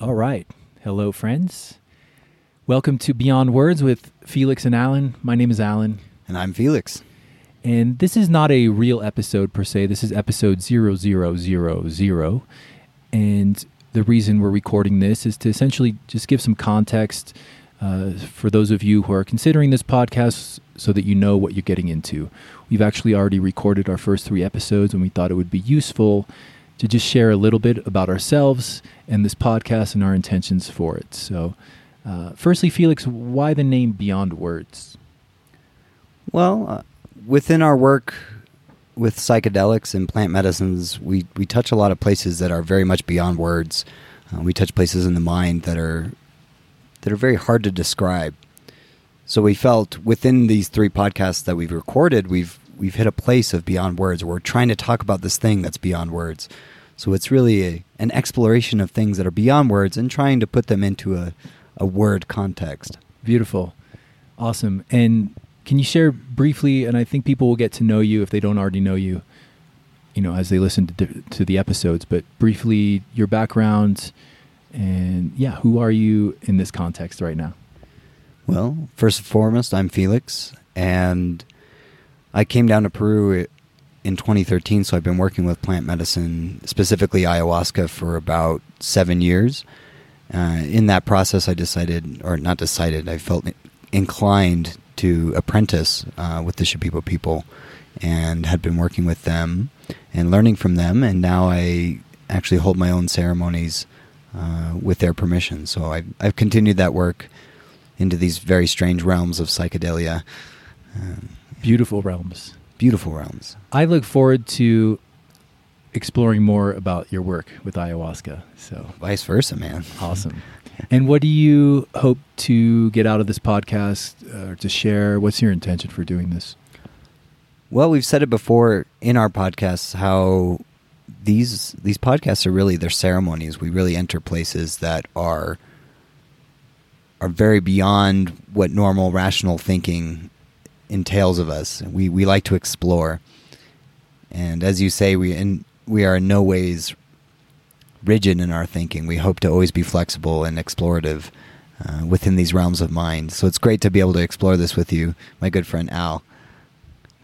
All right. Hello, friends. Welcome to Beyond Words with Felix and Alan. My name is Alan. And I'm Felix. And this is not a real episode per se. This is episode 0000. And the reason we're recording this is to essentially just give some context uh, for those of you who are considering this podcast so that you know what you're getting into. We've actually already recorded our first three episodes, and we thought it would be useful to just share a little bit about ourselves and this podcast and our intentions for it. So, uh, firstly, Felix, why the name Beyond Words? Well, uh, within our work with psychedelics and plant medicines, we, we touch a lot of places that are very much beyond words. Uh, we touch places in the mind that are that are very hard to describe. So we felt within these three podcasts that we've recorded, we've we've hit a place of beyond words. We're trying to talk about this thing that's beyond words. So it's really a, an exploration of things that are beyond words and trying to put them into a, a word context. Beautiful. Awesome. And can you share briefly, and I think people will get to know you if they don't already know you, you know, as they listen to, to the episodes, but briefly your background and yeah, who are you in this context right now? Well, first and foremost, I'm Felix, and I came down to Peru in 2013, so I've been working with plant medicine, specifically ayahuasca, for about seven years. Uh, in that process, I decided, or not decided, I felt inclined to apprentice uh, with the Shipibo people and had been working with them and learning from them. And now I actually hold my own ceremonies uh, with their permission. So I've, I've, continued that work into these very strange realms of psychedelia. Beautiful realms beautiful realms. I look forward to exploring more about your work with ayahuasca. So vice versa, man. Awesome. and what do you hope to get out of this podcast or uh, to share? What's your intention for doing this? Well, we've said it before in our podcasts how these these podcasts are really they're ceremonies. We really enter places that are are very beyond what normal rational thinking entails of us. We we like to explore, and as you say, we in, we are in no ways rigid in our thinking. We hope to always be flexible and explorative uh, within these realms of mind. So it's great to be able to explore this with you, my good friend Al.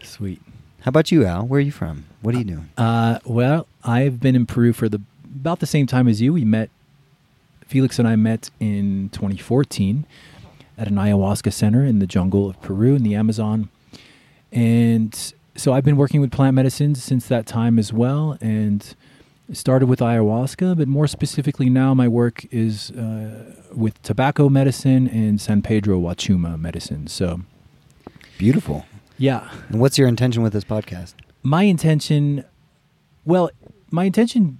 Sweet. How about you, Al? Where are you from? What are you doing? Uh, well, I've been in Peru for the about the same time as you. We met. Felix and I met in 2014 at an ayahuasca center in the jungle of Peru in the Amazon. And so I've been working with plant medicines since that time as well. And started with ayahuasca, but more specifically now, my work is uh, with tobacco medicine and San Pedro Wachuma medicine. So beautiful. Yeah. And what's your intention with this podcast? My intention, well, my intention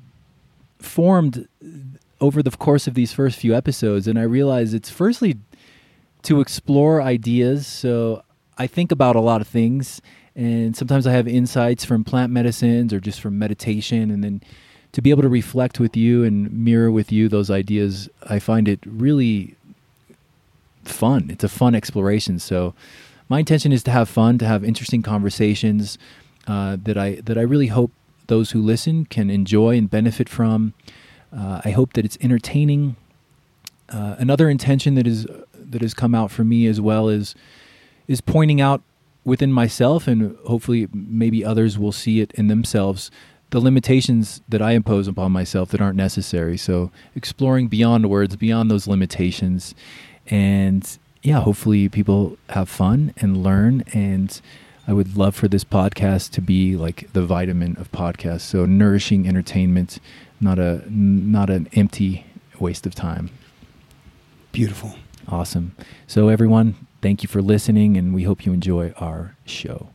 formed over the course of these first few episodes, and I realized it's firstly to explore ideas. So I think about a lot of things, and sometimes I have insights from plant medicines or just from meditation, and then to be able to reflect with you and mirror with you those ideas, I find it really fun. It's a fun exploration. So my intention is to have fun, to have interesting conversations uh, that I that I really hope those who listen can enjoy and benefit from. Uh, I hope that it's entertaining. Uh, another intention that is that has come out for me as well is is pointing out within myself and hopefully maybe others will see it in themselves the limitations that I impose upon myself that aren't necessary. So exploring beyond words, beyond those limitations and yeah, hopefully people have fun and learn and I would love for this podcast to be like the vitamin of podcasts. So nourishing entertainment, not a not an empty waste of time. Beautiful. Awesome. So, everyone, thank you for listening, and we hope you enjoy our show.